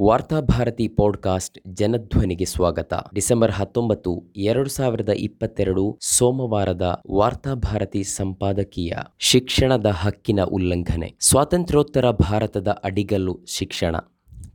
Varthabharati podcast ಜನಧ್ವನಿಗೆ ಸ್ವಾಗತ. December ಹತ್ತೊಂಬತ್ತು, ಎರಡು ಸಾವಿರದ ಇಪ್ಪತ್ತೆರಡು ಸೋಮವಾರದ ವಾರ್ತಾಭಾರತಿ ಸಂಪಾದಕೀಯ ಶಿಕ್ಷಣದ ಹಕ್ಕಿನ ಉಲ್ಲಂಘನೆ. ಸ್ವಾತಂತ್ರ್ಯೋತ್ತರ ಭಾರತದ ಅಡಿಗಲ್ಲು ಶಿಕ್ಷಣ.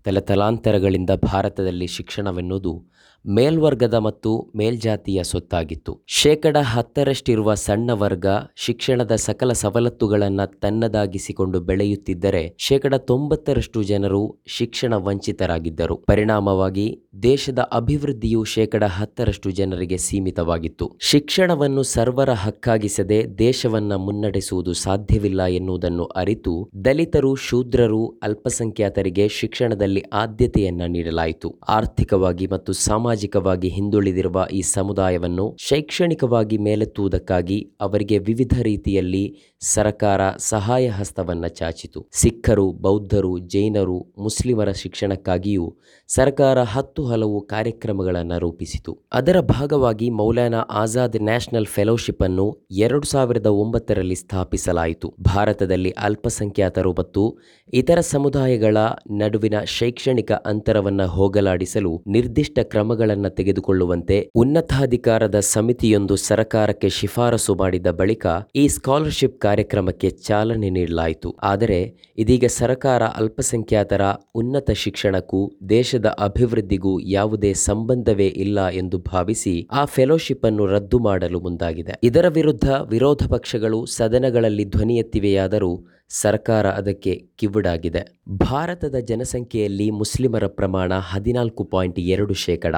ತಲತಲಾಂತರಗಳಿಂದ ಭಾರತದಲ್ಲಿ ಶಿಕ್ಷಣವೆನ್ನುವುದು ಮೇಲ್ವರ್ಗದ ಮತ್ತು ಮೇಲ್ಜಾತಿಯ ಸೊತ್ತಾಗಿತ್ತು ಶೇಕಡ ಹತ್ತರಷ್ಟಿರುವ ಸಣ್ಣ ವರ್ಗ ಶಿಕ್ಷಣದ ಸಕಲ ಸವಲತ್ತುಗಳನ್ನು ತನ್ನದಾಗಿಸಿಕೊಂಡು ಬೆಳೆಯುತ್ತಿದ್ದರೆ ಶೇಕಡ ತೊಂಬತ್ತರಷ್ಟು ಜನರು ಶಿಕ್ಷಣ ವಂಚಿತರಾಗಿದ್ದರು. ಪರಿಣಾಮವಾಗಿ ದೇಶದ ಅಭಿವೃದ್ಧಿಯು ಶೇಕಡ ಹತ್ತರಷ್ಟು ಜನರಿಗೆ ಸೀಮಿತವಾಗಿತ್ತು. ಶಿಕ್ಷಣವನ್ನು ಸರ್ವರ ಹಕ್ಕಾಗಿಸದೆ ದೇಶವನ್ನ ಮುನ್ನಡೆಸುವುದು ಸಾಧ್ಯವಿಲ್ಲ ಎನ್ನುವುದನ್ನು ಅರಿತು ದಲಿತರು, ಶೂದ್ರರು, ಅಲ್ಪಸಂಖ್ಯಾತರಿಗೆ ಶಿಕ್ಷಣದಲ್ಲಿ ಆದ್ಯತೆಯನ್ನ ನೀಡಲಾಯಿತು. ಆರ್ಥಿಕವಾಗಿ ಮತ್ತು ಸಾಮಾಜಿಕವಾಗಿ ಹಿಂದುಳಿದಿರುವ ಈ ಸಮುದಾಯವನ್ನು ಶೈಕ್ಷಣಿಕವಾಗಿ ಮೇಲೆತ್ತುವುದಕ್ಕಾಗಿ ಅವರಿಗೆ ವಿವಿಧ ರೀತಿಯಲ್ಲಿ ಸರಕಾರ ಸಹಾಯ ಹಸ್ತವನ್ನ ಚಾಚಿತು. ಸಿಖ್ಖರು, ಬೌದ್ಧರು, ಜೈನರು, ಮುಸ್ಲಿಮರ ಶಿಕ್ಷಣಕ್ಕಾಗಿಯೂ ಸರ್ಕಾರ ಹತ್ತು ಹಲವು ಕಾರ್ಯಕ್ರಮಗಳನ್ನು ರೂಪಿಸಿತು. ಅದರ ಭಾಗವಾಗಿ ಮೌಲಾನಾ ಆಜಾದ್ ನ್ಯಾಷನಲ್ ಫೆಲೋಶಿಪ್ ಅನ್ನು ಎರಡು ಸಾವಿರದ ಒಂಬತ್ತರಲ್ಲಿ ಸ್ಥಾಪಿಸಲಾಯಿತು. ಭಾರತದಲ್ಲಿ ಅಲ್ಪಸಂಖ್ಯಾತರು ಮತ್ತು ಇತರ ಸಮುದಾಯಗಳ ನಡುವಿನ ಶೈಕ್ಷಣಿಕ ಅಂತರವನ್ನು ಹೋಗಲಾಡಿಸಲು ನಿರ್ದಿಷ್ಟ ಕ್ರಮಗಳನ್ನು ತೆಗೆದುಕೊಳ್ಳುವಂತೆ ಉನ್ನತಾಧಿಕಾರದ ಸಮಿತಿಯೊಂದು ಸರಕಾರಕ್ಕೆ ಶಿಫಾರಸು ಮಾಡಿದ ಬಳಿಕ ಈ ಸ್ಕಾಲರ್ಶಿಪ್ ಕಾರ್ಯಕ್ರಮಕ್ಕೆ ಚಾಲನೆ ನೀಡಲಾಯಿತು. ಆದರೆ ಇದೀಗ ಸರ್ಕಾರ ಅಲ್ಪಸಂಖ್ಯಾತರ ಉನ್ನತ ಶಿಕ್ಷಣಕ್ಕೂ ದೇಶದ ಅಭಿವೃದ್ಧಿಗೂ ಯಾವುದೇ ಸಂಬಂಧವೇ ಇಲ್ಲ ಎಂದು ಭಾವಿಸಿ ಆ ಫೆಲೋಶಿಪ್ ಅನ್ನು ರದ್ದು ಮಾಡಲು ಮುಂದಾಗಿದೆ. ಇದರ ವಿರುದ್ಧ ವಿರೋಧ ಪಕ್ಷಗಳು ಸದನಗಳಲ್ಲಿ ಧ್ವನಿ ಎತ್ತಿವೆಯಾದರೂ ಸರ್ಕಾರ ಅದಕ್ಕೆ ಕಿವುಡಾಗಿದೆ. ಭಾರತದ ಜನಸಂಖ್ಯೆಯಲ್ಲಿ ಮುಸ್ಲಿಮರ ಪ್ರಮಾಣ ಹದಿನಾಲ್ಕು ಪಾಯಿಂಟ್ ಎರಡು ಶೇಕಡ.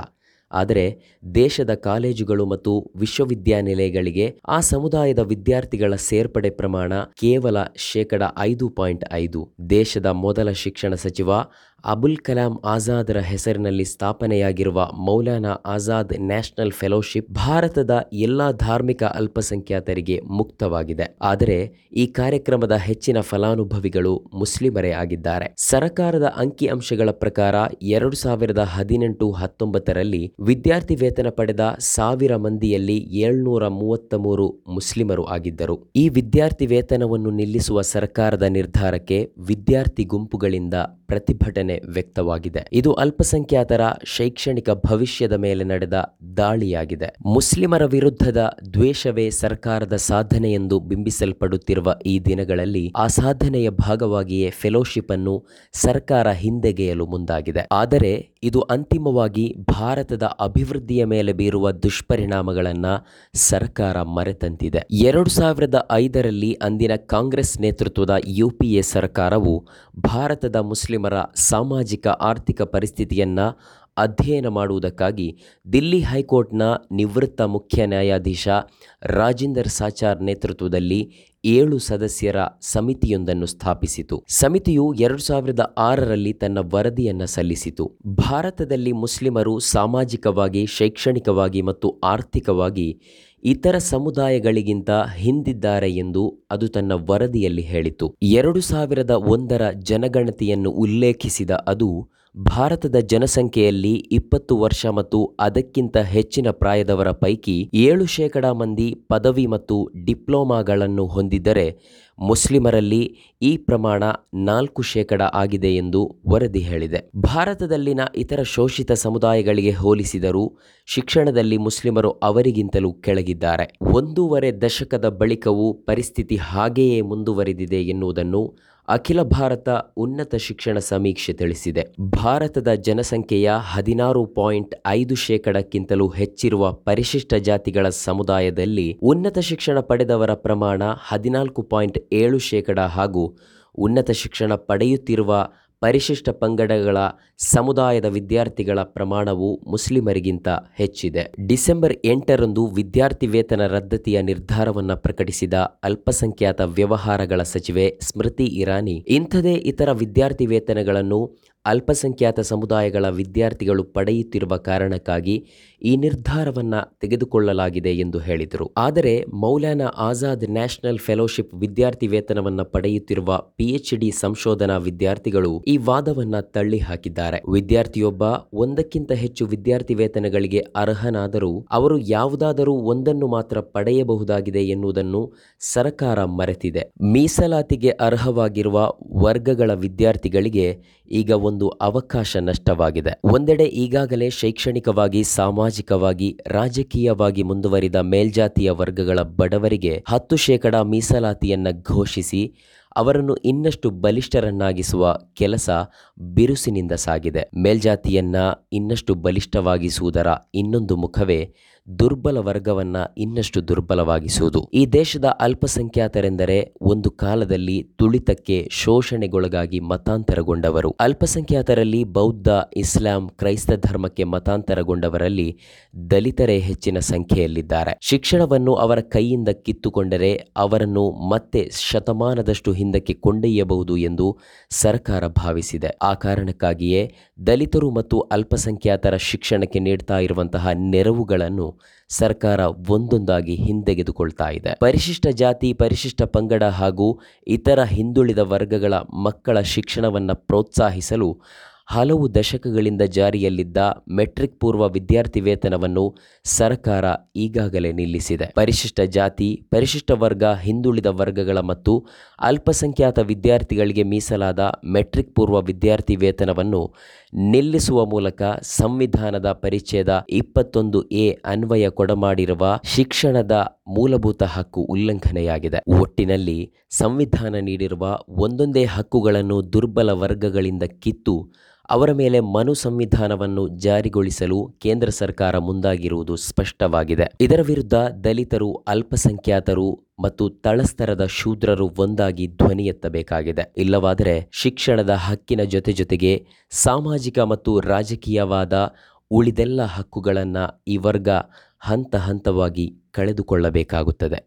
ಆದರೆ ದೇಶದ ಕಾಲೇಜುಗಳು ಮತ್ತು ವಿಶ್ವವಿದ್ಯಾನಿಲಯಗಳಿಗೆ ಆ ಸಮುದಾಯದ ವಿದ್ಯಾರ್ಥಿಗಳ ಸೇರ್ಪಡೆ ಪ್ರಮಾಣ ಕೇವಲ ಶೇಕಡ ಐದು ಪಾಯಿಂಟ್ ಐದು. ದೇಶದ ಮೊದಲ ಶಿಕ್ಷಣ ಸಚಿವ ಅಬುಲ್ ಕಲಾಂ ಆಜಾದರ ಹೆಸರಿನಲ್ಲಿ ಸ್ಥಾಪನೆಯಾಗಿರುವ ಮೌಲಾನಾ ಆಜಾದ್ ನ್ಯಾಷನಲ್ ಫೆಲೋಶಿಪ್ ಭಾರತದ ಎಲ್ಲ ಧಾರ್ಮಿಕ ಅಲ್ಪಸಂಖ್ಯಾತರಿಗೆ ಮುಕ್ತವಾಗಿದೆ. ಆದರೆ, ಈ ಕಾರ್ಯಕ್ರಮದ ಹೆಚ್ಚಿನ ಫಲಾನುಭವಿಗಳು ಮುಸ್ಲಿಮರೇ ಆಗಿದ್ದಾರೆ. ಸರ್ಕಾರದ ಅಂಕಿಅಂಶಗಳ ಪ್ರಕಾರ, ಎರಡು ಸಾವಿರದ ಹದಿನೆಂಟು ಹತ್ತೊಂಬತ್ತರಲ್ಲಿ ವಿದ್ಯಾರ್ಥಿ ವೇತನ ಪಡೆದ ಸಾವಿರ ಮಂದಿಯಲ್ಲಿ ಏಳ್ನೂರ ಮೂವತ್ತ ಮೂರು ಮುಸ್ಲಿಮರು ಆಗಿದ್ದರು. ಈ ವಿದ್ಯಾರ್ಥಿ ವೇತನವನ್ನು ನಿಲ್ಲಿಸುವ ಸರ್ಕಾರದ ನಿರ್ಧಾರಕ್ಕೆ ವಿದ್ಯಾರ್ಥಿ ಗುಂಪುಗಳಿಂದ ಪ್ರತಿಭಟನೆ ವ್ಯಕ್ತವಾಗಿದೆ. ಇದು ಅಲ್ಪಸಂಖ್ಯಾತರ ಶೈಕ್ಷಣಿಕ ಭವಿಷ್ಯದ ಮೇಲೆ ನಡೆದ ದಾಳಿಯಾಗಿದೆ. ಮುಸ್ಲಿಮರ ವಿರುದ್ಧದ ದ್ವೇಷವೇ ಸರ್ಕಾರದ ಸಾಧನೆ ಎಂದು ಬಿಂಬಿಸಲ್ಪಡುತ್ತಿರುವ ಈ ದಿನಗಳಲ್ಲಿ ಆ ಸಾಧನೆಯ ಭಾಗವಾಗಿಯೇ ಫೆಲೋಶಿಪ್ ಅನ್ನು ಸರ್ಕಾರ ಹಿಂದೆಗೆಯಲು ಮುಂದಾಗಿದೆ. ಆದರೆ ಇದು ಅಂತಿಮವಾಗಿ ಭಾರತದ ಅಭಿವೃದ್ಧಿಯ ಮೇಲೆ ಬೀರುವ ದುಷ್ಪರಿಣಾಮಗಳನ್ನ ಸರ್ಕಾರ ಮರೆತಂತಿದೆ. ಎರಡು ಸಾವಿರದ ಐದರಲ್ಲಿ ಅಂದಿನ ಕಾಂಗ್ರೆಸ್ ನೇತೃತ್ವದ ಯುಪಿಎ ಸರ್ಕಾರವು ಭಾರತದ ಮುಸ್ಲಿಮರ ಸಾಮಾಜಿಕ ಆರ್ಥಿಕ ಪರಿಸ್ಥಿತಿಯನ್ನು ಅಧ್ಯಯನ ಮಾಡುವುದಕ್ಕಾಗಿ ದಿಲ್ಲಿ ಹೈಕೋರ್ಟ್ನ ನಿವೃತ್ತ ಮುಖ್ಯ ನ್ಯಾಯಾಧೀಶ ರಾಜೇಂದರ್ ಸಾಚಾರ್ ನೇತೃತ್ವದಲ್ಲಿ ಏಳು ಸದಸ್ಯರ ಸಮಿತಿಯೊಂದನ್ನು ಸ್ಥಾಪಿಸಿತು. ಸಮಿತಿಯು ಎರಡು ಸಾವಿರದ ಆರರಲ್ಲಿ ತನ್ನ ವರದಿಯನ್ನು ಸಲ್ಲಿಸಿತು. ಭಾರತದಲ್ಲಿ ಮುಸ್ಲಿಮರು ಸಾಮಾಜಿಕವಾಗಿ, ಶೈಕ್ಷಣಿಕವಾಗಿ ಮತ್ತು ಆರ್ಥಿಕವಾಗಿ ಇತರ ಸಮುದಾಯಗಳಿಗಿಂತ ಹಿಂದಿದ್ದಾರೆ ಎಂದು ಅದು ತನ್ನ ವರದಿಯಲ್ಲಿ ಹೇಳಿತು. ಎರಡು ಸಾವಿರದ ಒಂದರ ಜನಗಣತಿಯನ್ನು ಉಲ್ಲೇಖಿಸಿದ ಅದು ಭಾರತದ ಜನಸಂಖ್ಯೆಯಲ್ಲಿ ಇಪ್ಪತ್ತು ವರ್ಷ ಮತ್ತು ಅದಕ್ಕಿಂತ ಹೆಚ್ಚಿನ ಪ್ರಾಯದವರ ಪೈಕಿ ಏಳು ಶೇಕಡ ಮಂದಿ ಪದವಿ ಮತ್ತು ಡಿಪ್ಲೊಮಾಗಳನ್ನು ಹೊಂದಿದ್ದರೆ ಮುಸ್ಲಿಮರಲ್ಲಿ ಈ ಪ್ರಮಾಣ ನಾಲ್ಕು ಶೇಕಡ ಆಗಿದೆ ಎಂದು ವರದಿ ಹೇಳಿದೆ. ಭಾರತದಲ್ಲಿನ ಇತರ ಶೋಷಿತ ಸಮುದಾಯಗಳಿಗೆ ಹೋಲಿಸಿದರೂ ಶಿಕ್ಷಣದಲ್ಲಿ ಮುಸ್ಲಿಮರು ಅವರಿಗಿಂತಲೂ ಕೆಳಗಿದ್ದಾರೆ. ಒಂದೂವರೆ ದಶಕದ ಬಳಿಕವೂ ಪರಿಸ್ಥಿತಿ ಹಾಗೆಯೇ ಮುಂದುವರಿದಿದೆ ಎನ್ನುವುದನ್ನು ಅಖಿಲ ಭಾರತ ಉನ್ನತ ಶಿಕ್ಷಣ ಸಮೀಕ್ಷೆ ತಿಳಿಸಿದೆ. ಭಾರತದ ಜನಸಂಖ್ಯೆಯ ಹದಿನಾರು ಪಾಯಿಂಟ್ ಐದು ಶೇಕಡಕ್ಕಿಂತಲೂ ಹೆಚ್ಚಿರುವ ಪರಿಶಿಷ್ಟ ಜಾತಿಗಳ ಸಮುದಾಯದಲ್ಲಿ ಉನ್ನತ ಶಿಕ್ಷಣ ಪಡೆದವರ ಪ್ರಮಾಣ ಹದಿನಾಲ್ಕು ಪಾಯಿಂಟ್ ಏಳು ಶೇಕಡ ಹಾಗೂ ಉನ್ನತ ಶಿಕ್ಷಣ ಪಡೆಯುತ್ತಿರುವ ಪರಿಶಿಷ್ಟ ಪಂಗಡಗಳ ಸಮುದಾಯದ ವಿದ್ಯಾರ್ಥಿಗಳ ಪ್ರಮಾಣವು ಮುಸ್ಲಿಮರಿಗಿಂತ ಹೆಚ್ಚಿದೆ. ಡಿಸೆಂಬರ್ ಎಂಟರಂದು ವಿದ್ಯಾರ್ಥಿ ವೇತನ ರದ್ದತಿಯ ನಿರ್ಧಾರವನ್ನು ಪ್ರಕಟಿಸಿದ ಅಲ್ಪಸಂಖ್ಯಾತ ವ್ಯವಹಾರಗಳ ಸಚಿವೆ ಸ್ಮೃತಿ ಇರಾನಿ, ಇಂಥದೇ ಇತರ ವಿದ್ಯಾರ್ಥಿ ವೇತನಗಳನ್ನು ಅಲ್ಪಸಂಖ್ಯಾತ ಸಮುದಾಯಗಳ ವಿದ್ಯಾರ್ಥಿಗಳು ಪಡೆಯುತ್ತಿರುವ ಕಾರಣಕ್ಕಾಗಿ ಈ ನಿರ್ಧಾರವನ್ನು ತೆಗೆದುಕೊಳ್ಳಲಾಗಿದೆ ಎಂದು ಹೇಳಿದರು. ಆದರೆ, ಮೌಲಾನಾ ಆಜಾದ್ ನ್ಯಾಷನಲ್ ಫೆಲೋಶಿಪ್ ವಿದ್ಯಾರ್ಥಿ ವೇತನವನ್ನು ಪಡೆಯುತ್ತಿರುವ ಪಿಎಚ್ ಡಿ ಸಂಶೋಧನಾ ವಿದ್ಯಾರ್ಥಿಗಳು ಈ ವಾದವನ್ನು ತಳ್ಳಿ ಹಾಕಿದ್ದಾರೆ ವಿದ್ಯಾರ್ಥಿಯೊಬ್ಬ ಒಂದಕ್ಕಿಂತ ಹೆಚ್ಚು ವಿದ್ಯಾರ್ಥಿ ವೇತನಗಳಿಗೆ ಅರ್ಹನಾದರೂ ಅವರು ಯಾವುದಾದರೂ ಒಂದನ್ನು ಮಾತ್ರ ಪಡೆಯಬಹುದಾಗಿದೆ ಎನ್ನುವುದನ್ನು ಸರ್ಕಾರ ಮರೆತಿದೆ. ಮೀಸಲಾತಿಗೆ ಅರ್ಹವಾಗಿರುವ ವರ್ಗಗಳ ವಿದ್ಯಾರ್ಥಿಗಳಿಗೆ ಈಗ ಒಂದು ಅವಕಾಶ ನಷ್ಟವಾಗಿದೆ. ಒಂದೆಡೆ ಈಗಾಗಲೇ ಶೈಕ್ಷಣಿಕವಾಗಿ, ಸಾಮಾಜಿಕವಾಗಿ, ರಾಜಕೀಯವಾಗಿ ಮುಂದುವರಿದ ಮೇಲ್ಜಾತಿಯ ವರ್ಗಗಳ ಬಡವರಿಗೆ ಹತ್ತು ಶೇಕಡ ಮೀಸಲಾತಿಯನ್ನು ಘೋಷಿಸಿ ಅವರನ್ನು ಇನ್ನಷ್ಟು ಬಲಿಷ್ಠರನ್ನಾಗಿಸುವ ಕೆಲಸ ಬಿರುಸಿನಿಂದ ಸಾಗಿದೆ. ಮೇಲ್ಜಾತಿಯನ್ನ ಇನ್ನಷ್ಟು ಬಲಿಷ್ಠವಾಗಿಸುವುದರ ಇನ್ನೊಂದು ಮುಖವೇ ದುರ್ಬಲ ವರ್ಗವನ್ನ ಇನ್ನಷ್ಟು ದುರ್ಬಲವಾಗಿಸುವುದು. ಈ ದೇಶದ ಅಲ್ಪಸಂಖ್ಯಾತರೆಂದರೆ ಒಂದು ಕಾಲದಲ್ಲಿ ತುಳಿತಕ್ಕೆ ಶೋಷಣೆಗೊಳಗಾಗಿ ಮತಾಂತರಗೊಂಡವರು. ಅಲ್ಪಸಂಖ್ಯಾತರಲ್ಲಿ ಬೌದ್ಧ, ಇಸ್ಲಾಂ, ಕ್ರೈಸ್ತ ಧರ್ಮಕ್ಕೆ ಮತಾಂತರಗೊಂಡವರಲ್ಲಿ ದಲಿತರೇ ಹೆಚ್ಚಿನ ಸಂಖ್ಯೆಯಲ್ಲಿದ್ದಾರೆ. ಶಿಕ್ಷಣವನ್ನು ಅವರ ಕೈಯಿಂದ ಕಿತ್ತುಕೊಂಡರೆ ಅವರನ್ನು ಮತ್ತೆ ಶತಮಾನದಷ್ಟು ಹಿಂದಕ್ಕೆ ಕೊಂಡೊಯ್ಯಬಹುದು ಎಂದು ಸರ್ಕಾರ ಭಾವಿಸಿದೆ. ಆ ಕಾರಣಕ್ಕಾಗಿಯೇ ದಲಿತರು ಮತ್ತು ಅಲ್ಪಸಂಖ್ಯಾತರ ಶಿಕ್ಷಣಕ್ಕೆ ನೀಡ್ತಾ ಇರುವಂತಹ ನೆರವುಗಳನ್ನು ಸರ್ಕಾರ ಒಂದೊಂದಾಗಿ ಹಿಂದೆಗೆದುಕೊಳ್ತಾ ಇದೆ. ಪರಿಶಿಷ್ಟ ಜಾತಿ, ಪರಿಶಿಷ್ಟ ಪಂಗಡ ಹಾಗೂ ಇತರ ಹಿಂದುಳಿದ ವರ್ಗಗಳ ಮಕ್ಕಳ ಶಿಕ್ಷಣವನ್ನು ಪ್ರೋತ್ಸಾಹಿಸಲು ಹಲವು ದಶಕಗಳಿಂದ ಜಾರಿಯಲ್ಲಿದ್ದ ಮೆಟ್ರಿಕ್ ಪೂರ್ವ ವಿದ್ಯಾರ್ಥಿ ವೇತನವನ್ನು ಸರ್ಕಾರ ಈಗಾಗಲೇ ನಿಲ್ಲಿಸಿದೆ. ಪರಿಶಿಷ್ಟ ಜಾತಿ, ಪರಿಶಿಷ್ಟ ವರ್ಗ, ಹಿಂದುಳಿದ ವರ್ಗಗಳ ಮತ್ತು ಅಲ್ಪಸಂಖ್ಯಾತ ವಿದ್ಯಾರ್ಥಿಗಳಿಗೆ ಮೀಸಲಾದ ಮೆಟ್ರಿಕ್ ಪೂರ್ವ ವಿದ್ಯಾರ್ಥಿ ವೇತನವನ್ನು ನಿಲ್ಲಿಸುವ ಮೂಲಕ ಸಂವಿಧಾನದ ಪರಿಚಯದ ಇಪ್ಪತ್ತೊಂದು ಎ ಅನ್ವಯ ಕೊಡಮಾಡಿರುವ ಶಿಕ್ಷಣದ ಮೂಲಭೂತ ಹಕ್ಕು ಉಲ್ಲಂಘನೆಯಾಗಿದೆ. ಒಟ್ಟಿನಲ್ಲಿ ಸಂವಿಧಾನ ನೀಡಿರುವ ಒಂದೊಂದೇ ಹಕ್ಕುಗಳನ್ನು ದುರ್ಬಲ ವರ್ಗಗಳಿಂದ ಕಿತ್ತು ಅವರ ಮೇಲೆ ಮನು ಸಂವಿಧಾನವನ್ನು ಜಾರಿಗೊಳಿಸಲು ಕೇಂದ್ರ ಸರ್ಕಾರ ಮುಂದಾಗಿರುವುದು ಸ್ಪಷ್ಟವಾಗಿದೆ. ಇದರ ವಿರುದ್ಧ ದಲಿತರು, ಅಲ್ಪಸಂಖ್ಯಾತರು ಮತ್ತು ತಳಸ್ತರದ ಶೂದ್ರರು ಒಂದಾಗಿ ಧ್ವನಿ ಎತ್ತಬೇಕಾಗಿದೆ. ಇಲ್ಲವಾದರೆ ಶಿಕ್ಷಣದ ಹಕ್ಕಿನ ಜೊತೆ ಜೊತೆಗೆ ಸಾಮಾಜಿಕ ಮತ್ತು ರಾಜಕೀಯವಾದ ಉಳಿದೆಲ್ಲ ಹಕ್ಕುಗಳನ್ನು ಈ ವರ್ಗ ಹಂತ ಹಂತವಾಗಿ ಕಳೆದುಕೊಳ್ಳಬೇಕಾಗುತ್ತದೆ.